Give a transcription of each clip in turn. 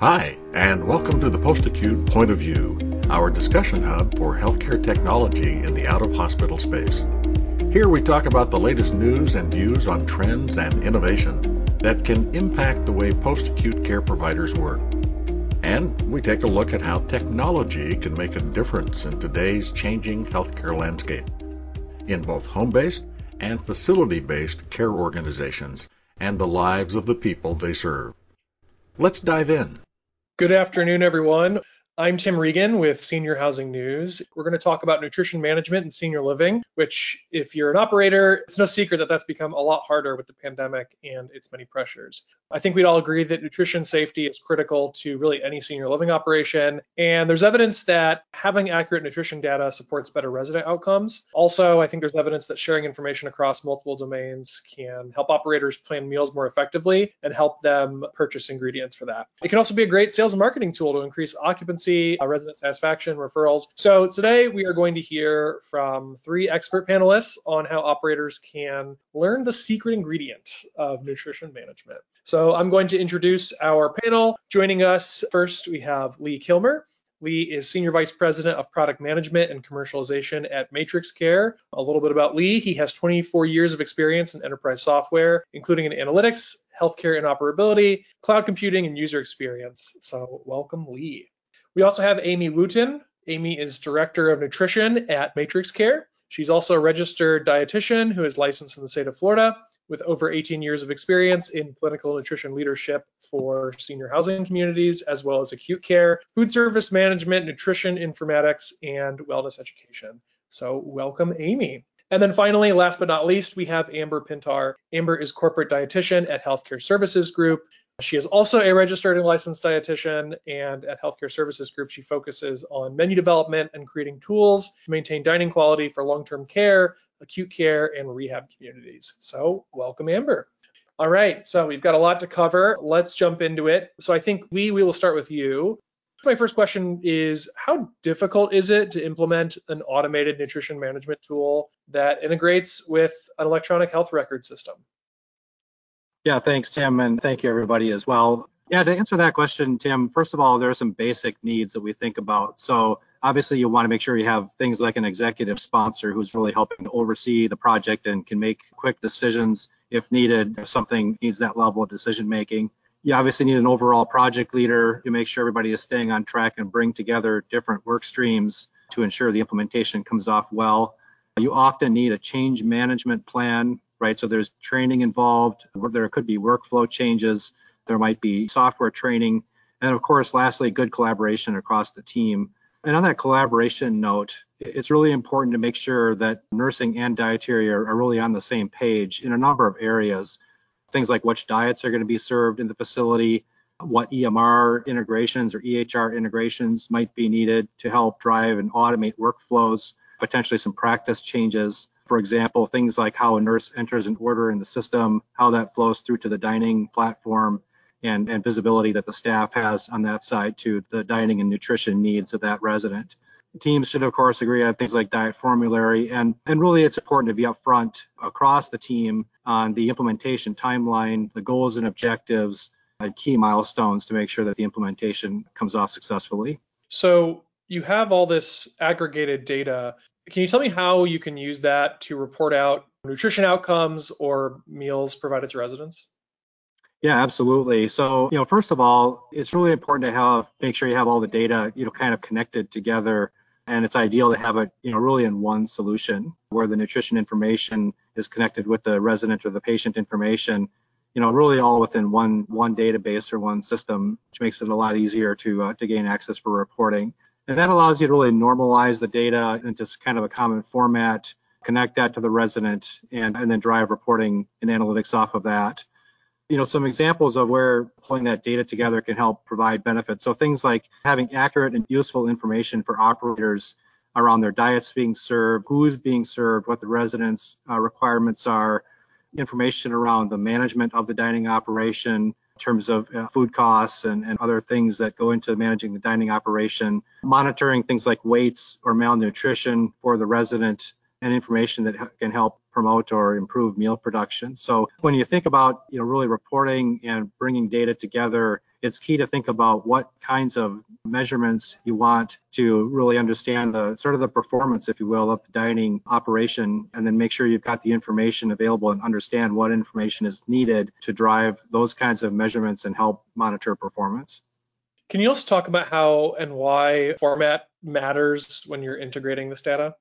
Hi, and welcome to the Post Acute Point of View, our discussion hub for healthcare technology in the out of hospital space. Here we talk about the latest news and views on trends and innovation that can impact the way post acute care providers work. And we take a look at how technology can make a difference in today's changing healthcare landscape in both home based and facility based care organizations and the lives of the people they serve. Let's dive in. Good afternoon, everyone. I'm Tim Regan with Senior Housing News. We're going to talk about nutrition management and senior living, which, if you're an operator, it's no secret that that's become a lot harder with the pandemic and its many pressures. I think we'd all agree that nutrition safety is critical to really any senior living operation. And there's evidence that having accurate nutrition data supports better resident outcomes. Also, I think there's evidence that sharing information across multiple domains can help operators plan meals more effectively and help them purchase ingredients for that. It can also be a great sales and marketing tool to increase occupancy uh, resident satisfaction, referrals. So today we are going to hear from three expert panelists on how operators can learn the secret ingredient of nutrition management. So I'm going to introduce our panel. Joining us first, we have Lee Kilmer. Lee is Senior Vice President of Product Management and Commercialization at MatrixCare. A little bit about Lee. He has 24 years of experience in enterprise software, including in analytics, healthcare interoperability, cloud computing, and user experience. So welcome, Lee. We also have Amy Wootton. Amy is Director of Nutrition at MatrixCare. She's also a registered dietitian who is licensed in the state of Florida with over 18 years of experience in clinical nutrition leadership for senior housing communities, as well as acute care, food service management, nutrition informatics, and wellness education. So, welcome, Amy. And then finally, last but not least, we have Amber Pintar. Amber is corporate dietitian at Healthcare Services Group. She is also a registered and licensed dietitian, and at Healthcare Services Group, she focuses on menu development and creating tools to maintain dining quality for long term care, acute care, and rehab communities. So, welcome, Amber. All right, so we've got a lot to cover. Let's jump into it. So, I think Lee, we will start with you. My first question is How difficult is it to implement an automated nutrition management tool that integrates with an electronic health record system? Yeah, thanks, Tim, and thank you everybody as well. Yeah, to answer that question, Tim, first of all, there are some basic needs that we think about. So obviously you want to make sure you have things like an executive sponsor who's really helping to oversee the project and can make quick decisions if needed, if something needs that level of decision making. You obviously need an overall project leader to make sure everybody is staying on track and bring together different work streams to ensure the implementation comes off well. You often need a change management plan right? So there's training involved. There could be workflow changes. There might be software training. And of course, lastly, good collaboration across the team. And on that collaboration note, it's really important to make sure that nursing and dietary are, are really on the same page in a number of areas. Things like which diets are going to be served in the facility, what EMR integrations or EHR integrations might be needed to help drive and automate workflows, potentially some practice changes for example, things like how a nurse enters an order in the system, how that flows through to the dining platform, and, and visibility that the staff has on that side to the dining and nutrition needs of that resident. Teams should, of course, agree on things like diet formulary, and, and really it's important to be upfront across the team on the implementation timeline, the goals and objectives, and key milestones to make sure that the implementation comes off successfully. So you have all this aggregated data can you tell me how you can use that to report out nutrition outcomes or meals provided to residents? Yeah, absolutely. So, you know, first of all, it's really important to have make sure you have all the data, you know, kind of connected together. And it's ideal to have it, you know, really in one solution where the nutrition information is connected with the resident or the patient information, you know, really all within one one database or one system, which makes it a lot easier to uh, to gain access for reporting. And that allows you to really normalize the data into kind of a common format, connect that to the resident, and, and then drive reporting and analytics off of that. You know, some examples of where pulling that data together can help provide benefits. So things like having accurate and useful information for operators around their diets being served, who's being served, what the residents' uh, requirements are, information around the management of the dining operation, terms of uh, food costs and, and other things that go into managing the dining operation, monitoring things like weights or malnutrition for the resident, and information that can help promote or improve meal production. So when you think about you know really reporting and bringing data together it's key to think about what kinds of measurements you want to really understand the sort of the performance, if you will, of the dining operation, and then make sure you've got the information available and understand what information is needed to drive those kinds of measurements and help monitor performance. Can you also talk about how and why format matters when you're integrating this data?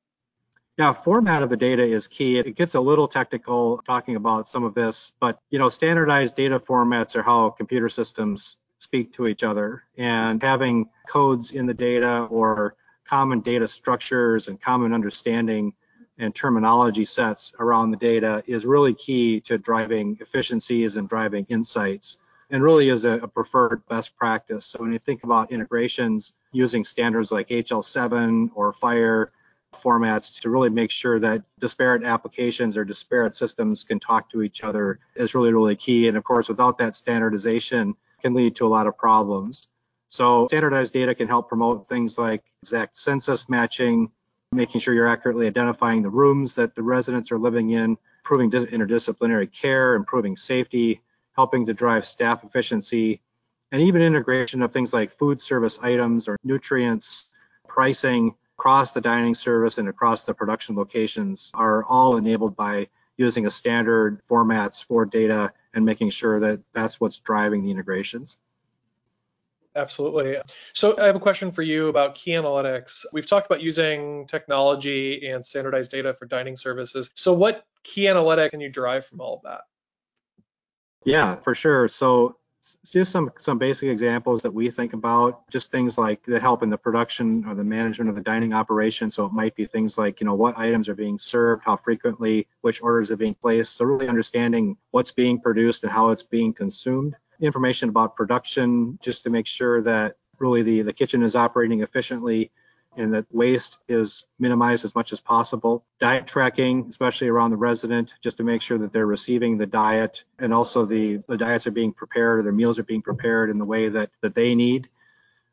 Yeah, format of the data is key. It gets a little technical talking about some of this, but you know, standardized data formats are how computer systems speak to each other and having codes in the data or common data structures and common understanding and terminology sets around the data is really key to driving efficiencies and driving insights and really is a, preferred best practice. So when you think about integrations using standards like HL7 or FHIR formats to really make sure that disparate applications or disparate systems can talk to each other is really, really key. And of course, without that standardization, can lead to a lot of problems. So standardized data can help promote things like exact census matching, making sure you're accurately identifying the rooms that the residents are living in, improving interdisciplinary care, improving safety, helping to drive staff efficiency, and even integration of things like food service items or nutrients, pricing across the dining service and across the production locations are all enabled by using a standard formats for data and making sure that that's what's driving the integrations. Absolutely. So I have a question for you about key analytics. We've talked about using technology and standardized data for dining services. So what key analytic can you derive from all of that? Yeah, for sure. So just some some basic examples that we think about just things like that help in the production or the management of the dining operation. So it might be things like you know what items are being served how frequently which orders are being placed. So really understanding what's being produced and how it's being consumed. Information about production just to make sure that really the the kitchen is operating efficiently and that waste is minimized as much as possible. Diet tracking, especially around the resident, just to make sure that they're receiving the diet and also the, the diets are being prepared or their meals are being prepared in the way that, that they need.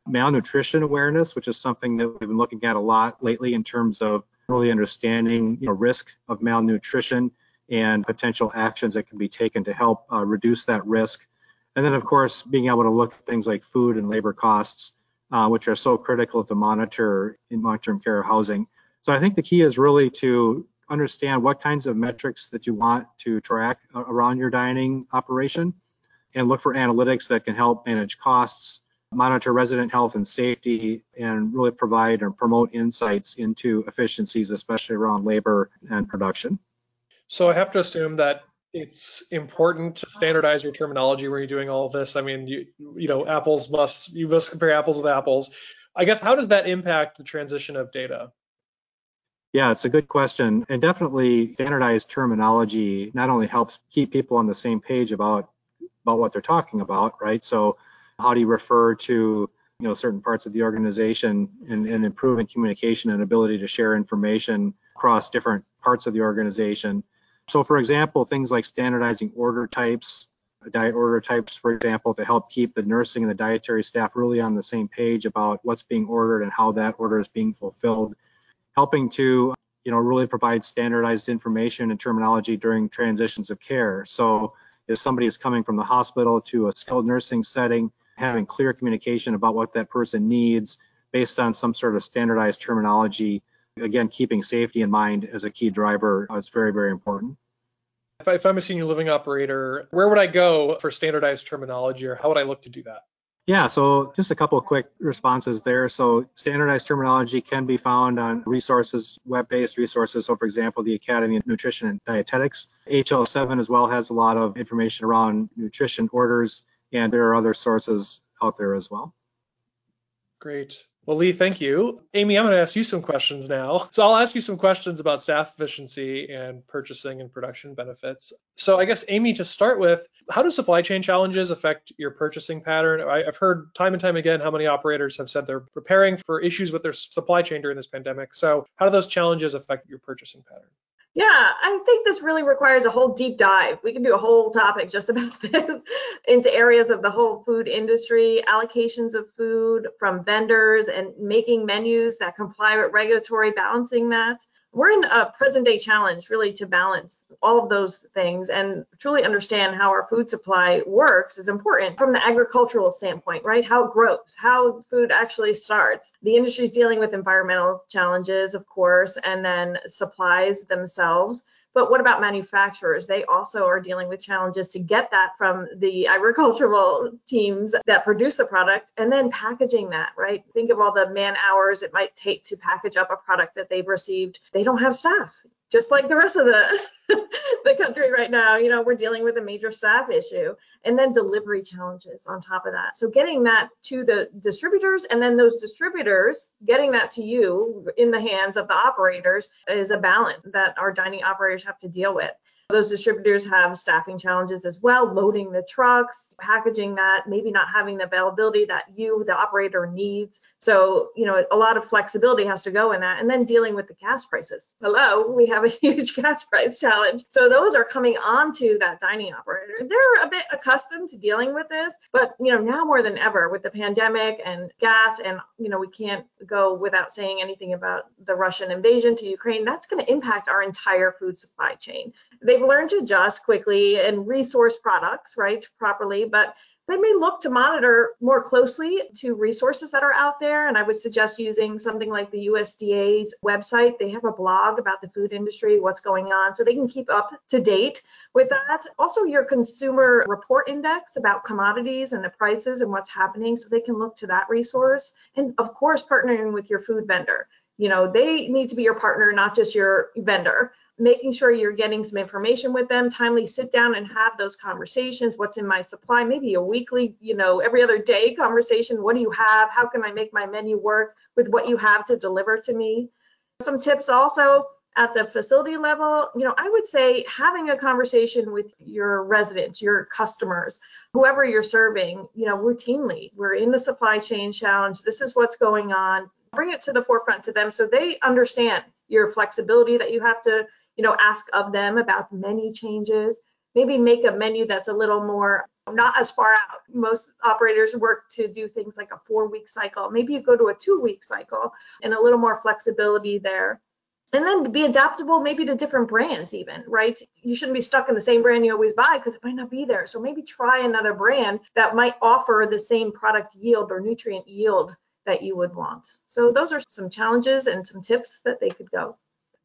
Malnutrition awareness, which is something that we've been looking at a lot lately in terms of really understanding you know, risk of malnutrition and potential actions that can be taken to help uh, reduce that risk. And then, of course, being able to look at things like food and labor costs uh, which are so critical to monitor in long-term care housing. So I think the key is really to understand what kinds of metrics that you want to track around your dining operation and look for analytics that can help manage costs, monitor resident health and safety, and really provide or promote insights into efficiencies, especially around labor and production. So I have to assume that it's important to standardize your terminology when you're doing all of this. I mean, you you know, apples must you must compare apples with apples. I guess how does that impact the transition of data? Yeah, it's a good question. And definitely standardized terminology not only helps keep people on the same page about about what they're talking about, right? So how do you refer to you know certain parts of the organization and, and improving communication and ability to share information across different parts of the organization so for example, things like standardizing order types, diet order types, for example, to help keep the nursing and the dietary staff really on the same page about what's being ordered and how that order is being fulfilled, helping to you know really provide standardized information and terminology during transitions of care. So if somebody is coming from the hospital to a skilled nursing setting, having clear communication about what that person needs based on some sort of standardized terminology Again, keeping safety in mind as a key driver is very, very important. If, I, am a senior living operator, where would I go for standardized terminology or how would I look to do that? Yeah, so just a couple of quick responses there. So standardized terminology can be found on resources, web-based resources. So for example, the Academy of Nutrition and Dietetics. HL7 as well has a lot of information around nutrition orders, and there are other sources out there as well. Great. Well, Lee, thank you. Amy, I'm going to ask you some questions now. So I'll ask you some questions about staff efficiency and purchasing and production benefits. So I guess, Amy, to start with, how do supply chain challenges affect your purchasing pattern? I've heard time and time again how many operators have said they're preparing for issues with their supply chain during this pandemic. So how do those challenges affect your purchasing pattern? Yeah, I think this really requires a whole deep dive. We can do a whole topic just about this into areas of the whole food industry, allocations of food from vendors, and making menus that comply with regulatory, balancing that we're in a present day challenge really to balance all of those things and truly understand how our food supply works is important from the agricultural standpoint, right? How it grows, how food actually starts. The industry is dealing with environmental challenges, of course, and then supplies themselves. But what about manufacturers? They also are dealing with challenges to get that from the agricultural teams that produce the product and then packaging that, right? Think of all the man hours it might take to package up a product that they've received. They don't have staff just like the rest of the the country right now you know we're dealing with a major staff issue and then delivery challenges on top of that so getting that to the distributors and then those distributors getting that to you in the hands of the operators is a balance that our dining operators have to deal with those distributors have staffing challenges as well, loading the trucks, packaging that, maybe not having the availability that you, the operator, needs. So, you know, a lot of flexibility has to go in that. And then dealing with the gas prices. Hello, we have a huge gas price challenge. So those are coming onto that dining operator. They're a bit accustomed to dealing with this, but, you know, now more than ever with the pandemic and gas, and, you know, we can't go without saying anything about the Russian invasion to Ukraine. That's going to impact our entire food supply chain. They've learned to adjust quickly and resource products, right, properly, but they may look to monitor more closely to resources that are out there. And I would suggest using something like the USDA's website. They have a blog about the food industry, what's going on, so they can keep up to date with that. Also, your consumer report index about commodities and the prices and what's happening, so they can look to that resource. And of course, partnering with your food vendor. You know, they need to be your partner, not just your vendor making sure you're getting some information with them, timely sit down and have those conversations. What's in my supply? Maybe a weekly, you know, every other day conversation. What do you have? How can I make my menu work with what you have to deliver to me? Some tips also at the facility level, you know, I would say having a conversation with your residents, your customers, whoever you're serving, you know, routinely. We're in the supply chain challenge. This is what's going on. Bring it to the forefront to them so they understand your flexibility that you have to you know, ask of them about menu changes. Maybe make a menu that's a little more not as far out. Most operators work to do things like a four week cycle. Maybe you go to a two week cycle and a little more flexibility there. And then be adaptable maybe to different brands, even, right? You shouldn't be stuck in the same brand you always buy because it might not be there. So maybe try another brand that might offer the same product yield or nutrient yield that you would want. So those are some challenges and some tips that they could go.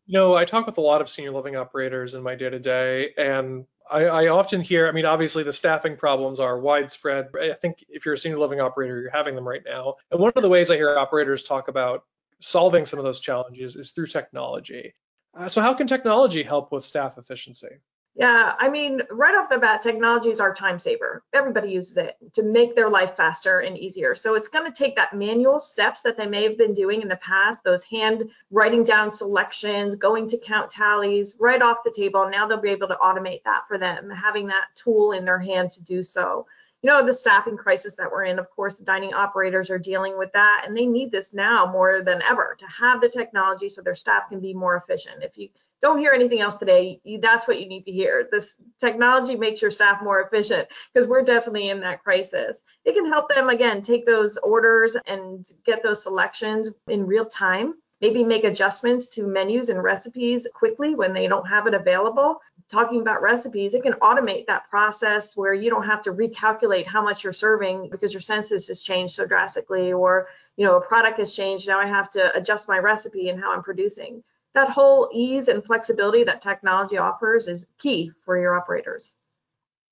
You know, I talk with a lot of senior living operators in my day to day, and I, I, often hear, I mean, obviously the staffing problems are widespread. I think if you're a senior living operator, you're having them right now. And one of the ways I hear operators talk about solving some of those challenges is through technology. Uh, so, how can technology help with staff efficiency? Yeah, I mean, right off the bat, technology is our time saver. Everybody uses it to make their life faster and easier. So it's going to take that manual steps that they may have been doing in the past, those hand writing down selections, going to count tallies right off the table. Now they'll be able to automate that for them, having that tool in their hand to do so. You know, the staffing crisis that we're in, of course, the dining operators are dealing with that, and they need this now more than ever to have the technology so their staff can be more efficient. If you don't hear anything else today, you, that's what you need to hear. This technology makes your staff more efficient because we're definitely in that crisis. It can help them, again, take those orders and get those selections in real time. Maybe make adjustments to menus and recipes quickly when they don't have it available. Talking about recipes, it can automate that process where you don't have to recalculate how much you're serving because your census has changed so drastically, or you know a product has changed. Now I have to adjust my recipe and how I'm producing that whole ease and flexibility that technology offers is key for your operators.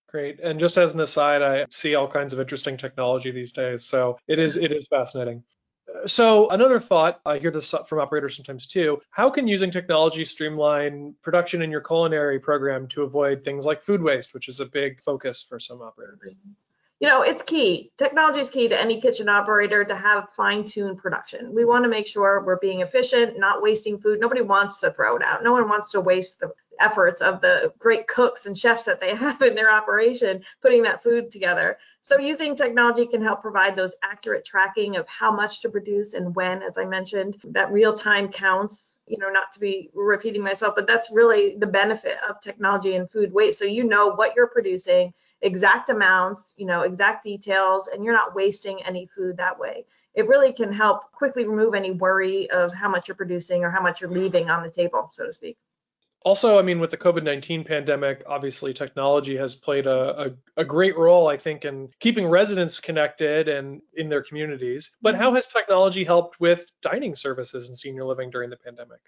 Great. And just as an aside, I see all kinds of interesting technology these days. So it is it is fascinating. So another thought, I hear this from operators sometimes too. How can using technology streamline production in your culinary program to avoid things like food waste, which is a big focus for some operators? you know, it's key. Technology is key to any kitchen operator to have fine-tuned production. We want to make sure we're being efficient, not wasting food. Nobody wants to throw it out. No one wants to waste the efforts of the great cooks and chefs that they have in their operation putting that food together. So using technology can help provide those accurate tracking of how much to produce and when, as I mentioned, that real time counts, you know, not to be repeating myself, but that's really the benefit of technology and food waste. So you know what you're producing exact amounts, you know, exact details, and you're not wasting any food that way. It really can help quickly remove any worry of how much you're producing or how much you're leaving on the table, so to speak. Also, I mean, with the COVID 19 pandemic, obviously technology has played a, a, a, great role, I think, in keeping residents connected and in their communities. But how has technology helped with dining services in senior living during the pandemic?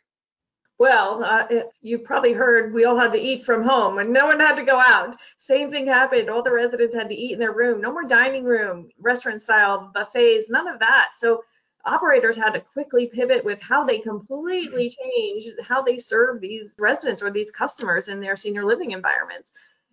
Well, uh, you probably heard we all had to eat from home and no one had to go out. Same thing happened. All the residents had to eat in their room. No more dining room, restaurant style buffets, none of that. So operators had to quickly pivot with how they completely changed how they serve these residents or these customers in their senior living environments.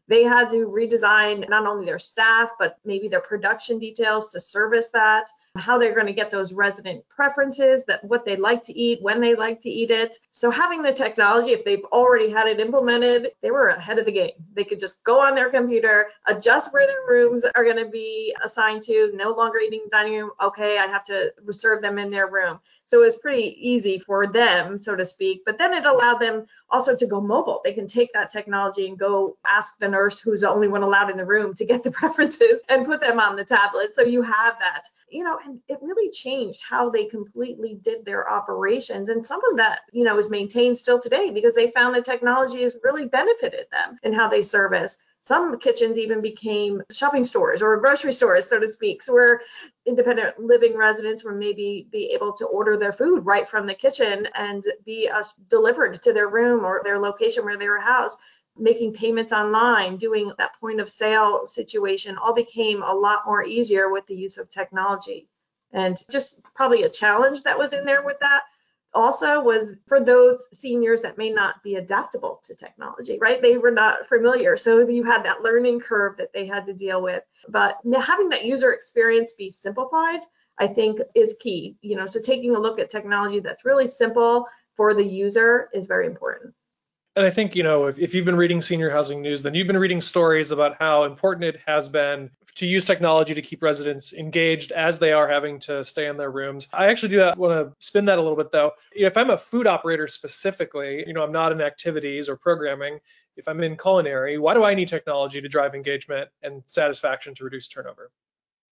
They had to redesign not only their staff, but maybe their production details to service that how they're going to get those resident preferences, that what they like to eat, when they like to eat it. So having the technology, if they've already had it implemented, they were ahead of the game. They could just go on their computer, adjust where their rooms are going to be assigned to, no longer eating dining room. Okay, I have to reserve them in their room. So it was pretty easy for them, so to speak. But then it allowed them also to go mobile. They can take that technology and go ask the nurse who's the only one allowed in the room to get the preferences and put them on the tablet. So you have that, you know, and it really changed how they completely did their operations. And some of that, you know, is maintained still today because they found the technology has really benefited them in how they service. Some kitchens even became shopping stores or grocery stores, so to speak, so where independent living residents would maybe be able to order their food right from the kitchen and be uh, delivered to their room or their location where they were housed making payments online, doing that point of sale situation all became a lot more easier with the use of technology. And just probably a challenge that was in there with that also was for those seniors that may not be adaptable to technology, right? They were not familiar. So you had that learning curve that they had to deal with. But having that user experience be simplified, I think is key. You know, so taking a look at technology that's really simple for the user is very important. And I think, you know, if, if you've been reading senior housing news, then you've been reading stories about how important it has been to use technology to keep residents engaged as they are having to stay in their rooms. I actually do want to spin that a little bit though. If I'm a food operator specifically, you know, I'm not in activities or programming. If I'm in culinary, why do I need technology to drive engagement and satisfaction to reduce turnover?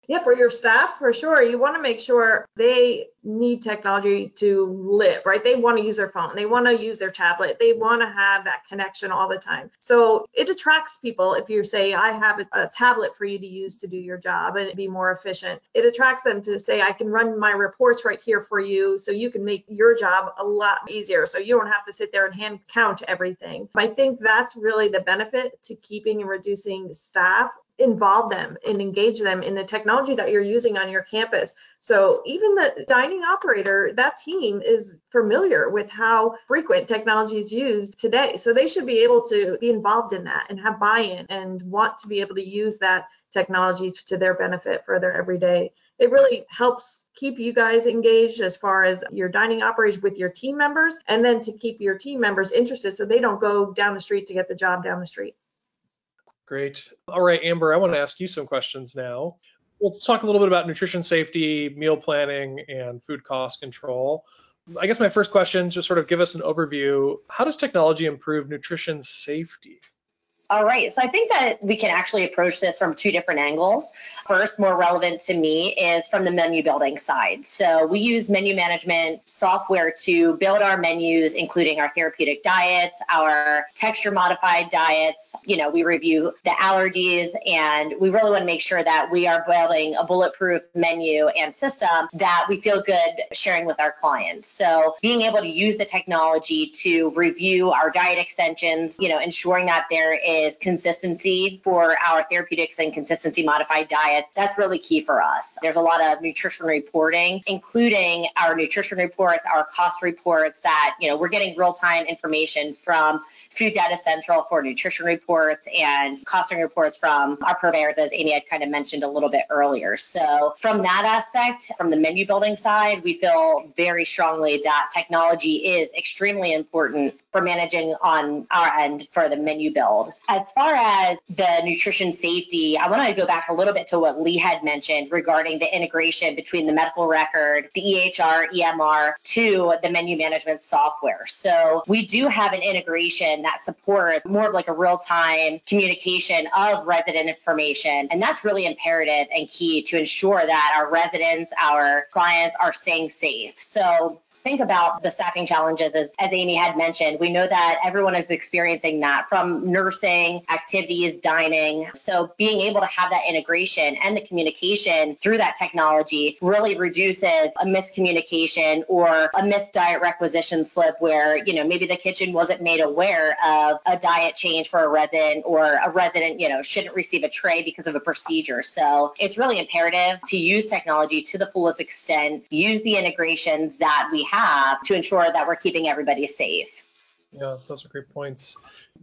Yeah, for your staff, for sure. You want to make sure they need technology to live, right? They want to use their phone, they want to use their tablet, they want to have that connection all the time. So it attracts people if you say, I have a, a tablet for you to use to do your job and be more efficient. It attracts them to say, I can run my reports right here for you so you can make your job a lot easier. So you don't have to sit there and hand count everything. I think that's really the benefit to keeping and reducing staff involve them and engage them in the technology that you're using on your campus. So even the dining operator, that team is familiar with how frequent technology is used today. So they should be able to be involved in that and have buy-in and want to be able to use that technology to their benefit for their everyday. It really helps keep you guys engaged as far as your dining operations with your team members and then to keep your team members interested so they don't go down the street to get the job down the street. Great. All right, Amber, I want to ask you some questions now. We'll talk a little bit about nutrition safety, meal planning, and food cost control. I guess my first question, just sort of give us an overview. How does technology improve nutrition safety? All right. So I think that we can actually approach this from two different angles. First, more relevant to me is from the menu building side. So we use menu management software to build our menus, including our therapeutic diets, our texture modified diets. You know, we review the allergies and we really want to make sure that we are building a bulletproof menu and system that we feel good sharing with our clients. So being able to use the technology to review our diet extensions, you know, ensuring that there is is consistency for our therapeutics and consistency modified diets. That's really key for us. There's a lot of nutrition reporting, including our nutrition reports, our cost reports that, you know, we're getting real time information from Food Data Central for nutrition reports and costing reports from our purveyors, as Amy had kind of mentioned a little bit earlier. So, from that aspect, from the menu building side, we feel very strongly that technology is extremely important for managing on our end for the menu build. As far as the nutrition safety, I want to go back a little bit to what Lee had mentioned regarding the integration between the medical record, the EHR, EMR to the menu management software. So we do have an integration that supports more of like a real-time communication of resident information. And that's really imperative and key to ensure that our residents, our clients are staying safe. So think about the staffing challenges, as, as Amy had mentioned, we know that everyone is experiencing that from nursing, activities, dining. So being able to have that integration and the communication through that technology really reduces a miscommunication or a missed diet requisition slip where, you know, maybe the kitchen wasn't made aware of a diet change for a resident or a resident, you know, shouldn't receive a tray because of a procedure. So it's really imperative to use technology to the fullest extent, use the integrations that we have have to ensure that we're keeping everybody safe. Yeah, those are great points.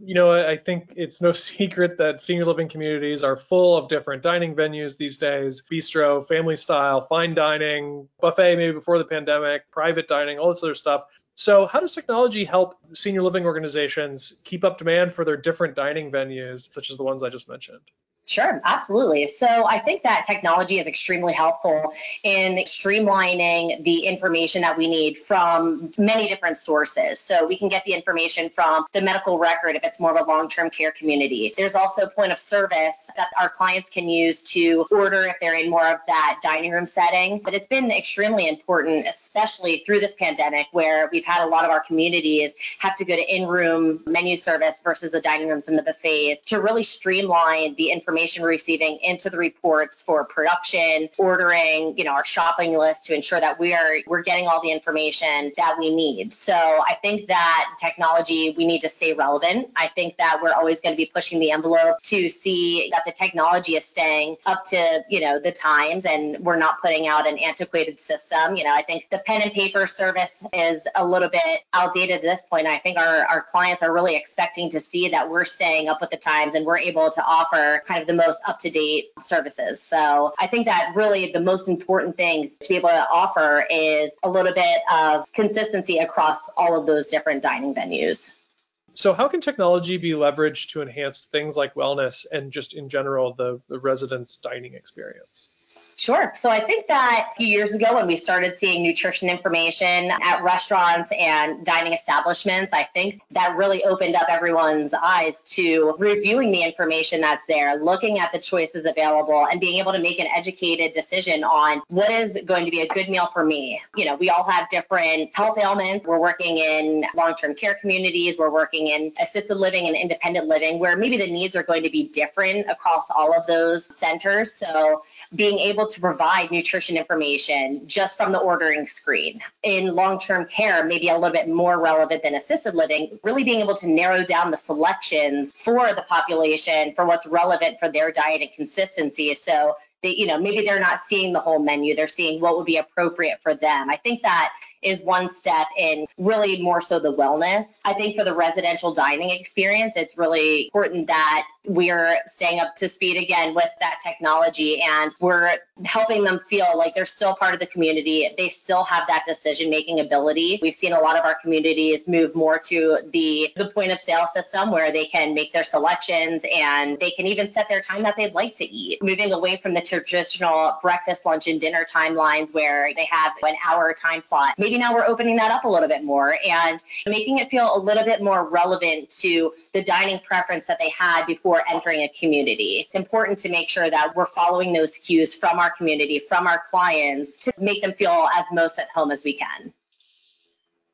You know, I think it's no secret that senior living communities are full of different dining venues these days bistro, family style, fine dining, buffet maybe before the pandemic, private dining, all this other stuff. So, how does technology help senior living organizations keep up demand for their different dining venues, such as the ones I just mentioned? Sure, absolutely. So I think that technology is extremely helpful in streamlining the information that we need from many different sources. So we can get the information from the medical record if it's more of a long term care community. There's also point of service that our clients can use to order if they're in more of that dining room setting. But it's been extremely important, especially through this pandemic, where we've had a lot of our communities have to go to in room menu service versus the dining rooms and the buffets to really streamline the information information we're receiving into the reports for production, ordering, you know, our shopping list to ensure that we are we're getting all the information that we need. So I think that technology we need to stay relevant. I think that we're always going to be pushing the envelope to see that the technology is staying up to, you know, the times and we're not putting out an antiquated system. You know, I think the pen and paper service is a little bit outdated at this point. I think our, our clients are really expecting to see that we're staying up with the times and we're able to offer kind of the most up to date services. So I think that really the most important thing to be able to offer is a little bit of consistency across all of those different dining venues. So, how can technology be leveraged to enhance things like wellness and just in general the, the residents' dining experience? Sure. So I think that a few years ago when we started seeing nutrition information at restaurants and dining establishments, I think that really opened up everyone's eyes to reviewing the information that's there, looking at the choices available and being able to make an educated decision on what is going to be a good meal for me. You know, we all have different health ailments. We're working in long-term care communities, we're working in assisted living and independent living where maybe the needs are going to be different across all of those centers. So being able to provide nutrition information just from the ordering screen. In long term care, maybe a little bit more relevant than assisted living, really being able to narrow down the selections for the population for what's relevant for their diet and consistency. So they, you know, maybe they're not seeing the whole menu, they're seeing what would be appropriate for them. I think that is one step in really more so the wellness. I think for the residential dining experience, it's really important that we're staying up to speed again with that technology and we're helping them feel like they're still part of the community. They still have that decision making ability. We've seen a lot of our communities move more to the the point of sale system where they can make their selections and they can even set their time that they'd like to eat. Moving away from the traditional breakfast, lunch and dinner timelines where they have an hour time slot. Maybe maybe now we're opening that up a little bit more and making it feel a little bit more relevant to the dining preference that they had before entering a community. It's important to make sure that we're following those cues from our community, from our clients to make them feel as most at home as we can.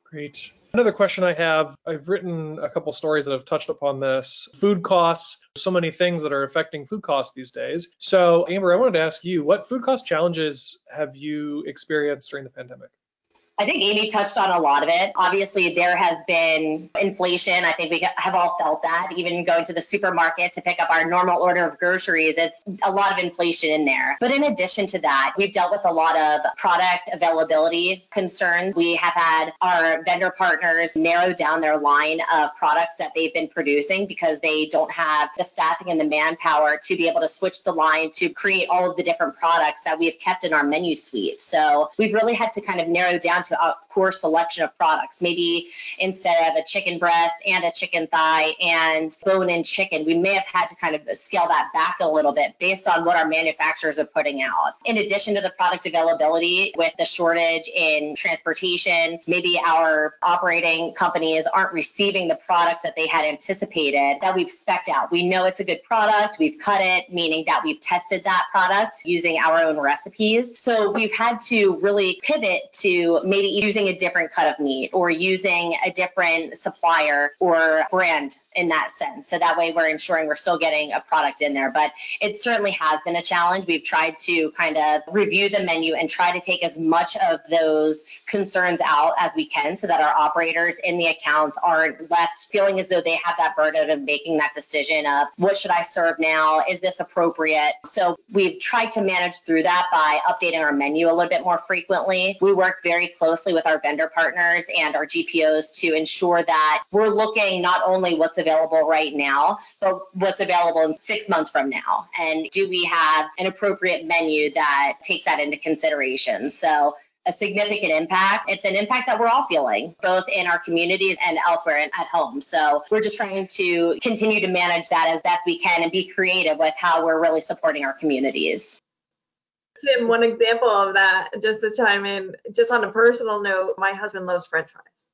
Great. Another question I have I've written a couple stories that have touched upon this food costs, so many things that are affecting food costs these days. So, Amber, I wanted to ask you what food cost challenges have you experienced during the pandemic? I think Amy touched on a lot of it. Obviously, there has been inflation. I think we have all felt that. Even going to the supermarket to pick up our normal order of groceries, it's a lot of inflation in there. But in addition to that, we've dealt with a lot of product availability concerns. We have had our vendor partners narrow down their line of products that they've been producing because they don't have the staffing and the manpower to be able to switch the line to create all of the different products that we've kept in our menu suite. So we've really had to kind of narrow down down to a core selection of products. Maybe instead of a chicken breast and a chicken thigh and bone in chicken, we may have had to kind of scale that back a little bit based on what our manufacturers are putting out. In addition to the product availability with the shortage in transportation, maybe our operating companies aren't receiving the products that they had anticipated that we've specced out. We know it's a good product. We've cut it, meaning that we've tested that product using our own recipes. So we've had to really pivot to maybe using a different cut of meat or using a different supplier or brand in that sense. So that way we're ensuring we're still getting a product in there. But it certainly has been a challenge. We've tried to kind of review the menu and try to take as much of those concerns out as we can so that our operators in the accounts aren't left feeling as though they have that burden of making that decision of what should I serve now? Is this appropriate? So we've tried to manage through that by updating our menu a little bit more frequently. We work very closely with our vendor partners and our GPOs to ensure that we're looking not only what's available right now, but what's available in six months from now. And do we have an appropriate menu that takes that into consideration? So a significant impact. It's an impact that we're all feeling, both in our communities and elsewhere and at home. So we're just trying to continue to manage that as best we can and be creative with how we're really supporting our communities. Tim, one example of that, just to chime in, just on a personal note, my husband loves French fries.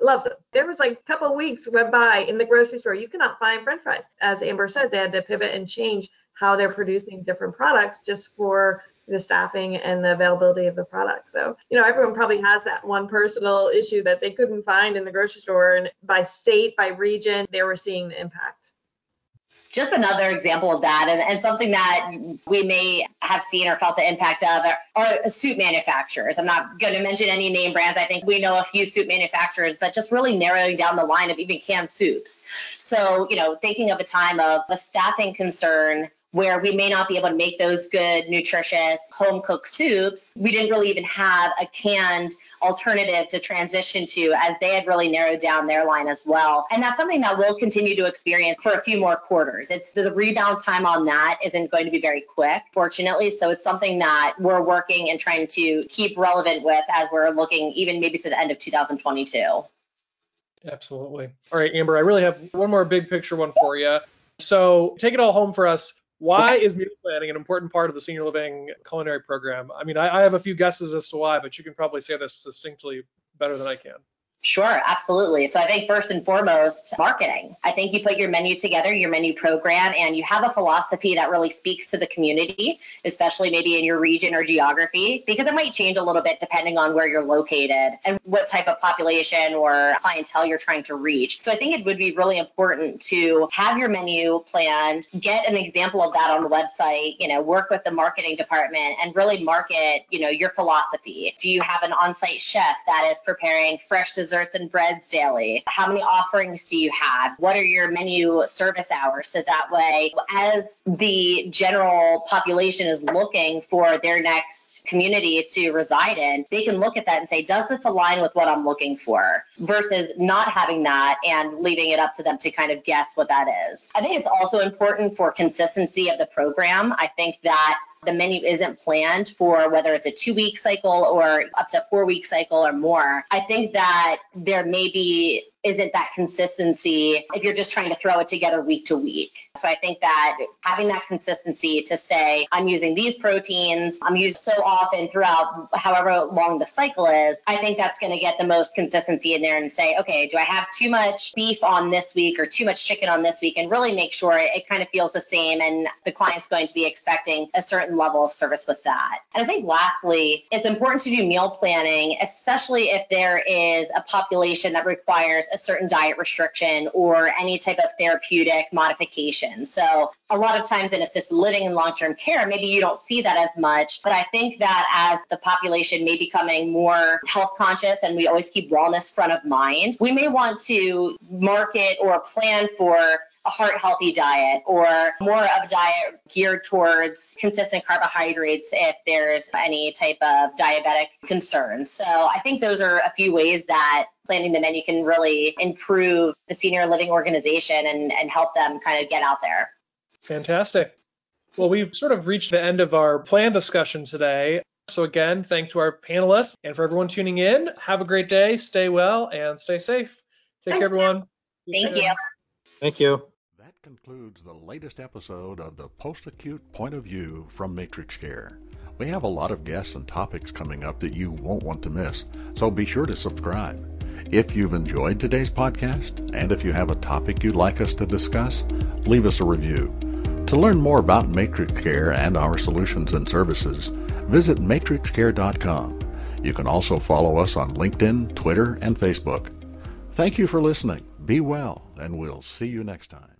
Loves it. There was like a couple weeks went by in the grocery store, you cannot find French fries. As Amber said, they had to pivot and change how they're producing different products just for the staffing and the availability of the product. So, you know, everyone probably has that one personal issue that they couldn't find in the grocery store. And by state, by region, they were seeing the impact just another example of that and, and something that we may have seen or felt the impact of are, are soup manufacturers. I'm not going to mention any name brands. I think we know a few soup manufacturers, but just really narrowing down the line of even canned soups. So, you know, thinking of a time of a staffing concern where we may not be able to make those good, nutritious, home cooked soups, we didn't really even have a canned alternative to transition to as they had really narrowed down their line as well. And that's something that we'll continue to experience for a few more quarters. It's the rebound time on that isn't going to be very quick, fortunately. So it's something that we're working and trying to keep relevant with as we're looking even maybe to the end of 2022. Absolutely. All right, Amber, I really have one more big picture one for you. So take it all home for us. Why is meal planning an important part of the senior living culinary program? I mean, I, I have a few guesses as to why, but you can probably say this succinctly better than I can. Sure, absolutely. So I think first and foremost, marketing. I think you put your menu together, your menu program, and you have a philosophy that really speaks to the community, especially maybe in your region or geography, because it might change a little bit depending on where you're located and what type of population or clientele you're trying to reach. So I think it would be really important to have your menu planned, get an example of that on the website, you know, work with the marketing department and really market, you know, your philosophy. Do you have an on-site chef that is preparing fresh desserts desserts and breads daily? How many offerings do you have? What are your menu service hours? So that way, as the general population is looking for their next community to reside in, they can look at that and say, does this align with what I'm looking for? Versus not having that and leaving it up to them to kind of guess what that is. I think it's also important for consistency of the program. I think that the menu isn't planned for whether it's a two week cycle or up to four week cycle or more, I think that there may be isn't that consistency if you're just trying to throw it together week to week. So I think that having that consistency to say, I'm using these proteins, I'm used so often throughout however long the cycle is, I think that's going to get the most consistency in there and say, okay, do I have too much beef on this week or too much chicken on this week? And really make sure it kind of feels the same and the client's going to be expecting a certain level of service with that. And I think lastly, it's important to do meal planning, especially if there is a population that requires a certain diet restriction or any type of therapeutic modification. So a lot of times in assisted living and long-term care, maybe you don't see that as much, but I think that as the population may be becoming more health conscious and we always keep wellness front of mind, we may want to market or plan for a heart healthy diet or more of a diet geared towards consistent carbohydrates if there's any type of diabetic concern. So I think those are a few ways that planning the you can really improve the senior living organization and, and help them kind of get out there. Fantastic. Well, we've sort of reached the end of our plan discussion today. So again, thank to our panelists and for everyone tuning in. Have a great day, stay well, and stay safe. Take Thanks, care, everyone. Thank you. Thank you. That concludes the latest episode of the Post-Acute Point of View from MatrixCare. We have a lot of guests and topics coming up that you won't want to miss, so be sure to subscribe. If you've enjoyed today's podcast, and if you have a topic you'd like us to discuss, leave us a review. To learn more about MatrixCare and our solutions and services, visit matrixcare.com. You can also follow us on LinkedIn, Twitter, and Facebook. Thank you for listening. Be well, and we'll see you next time.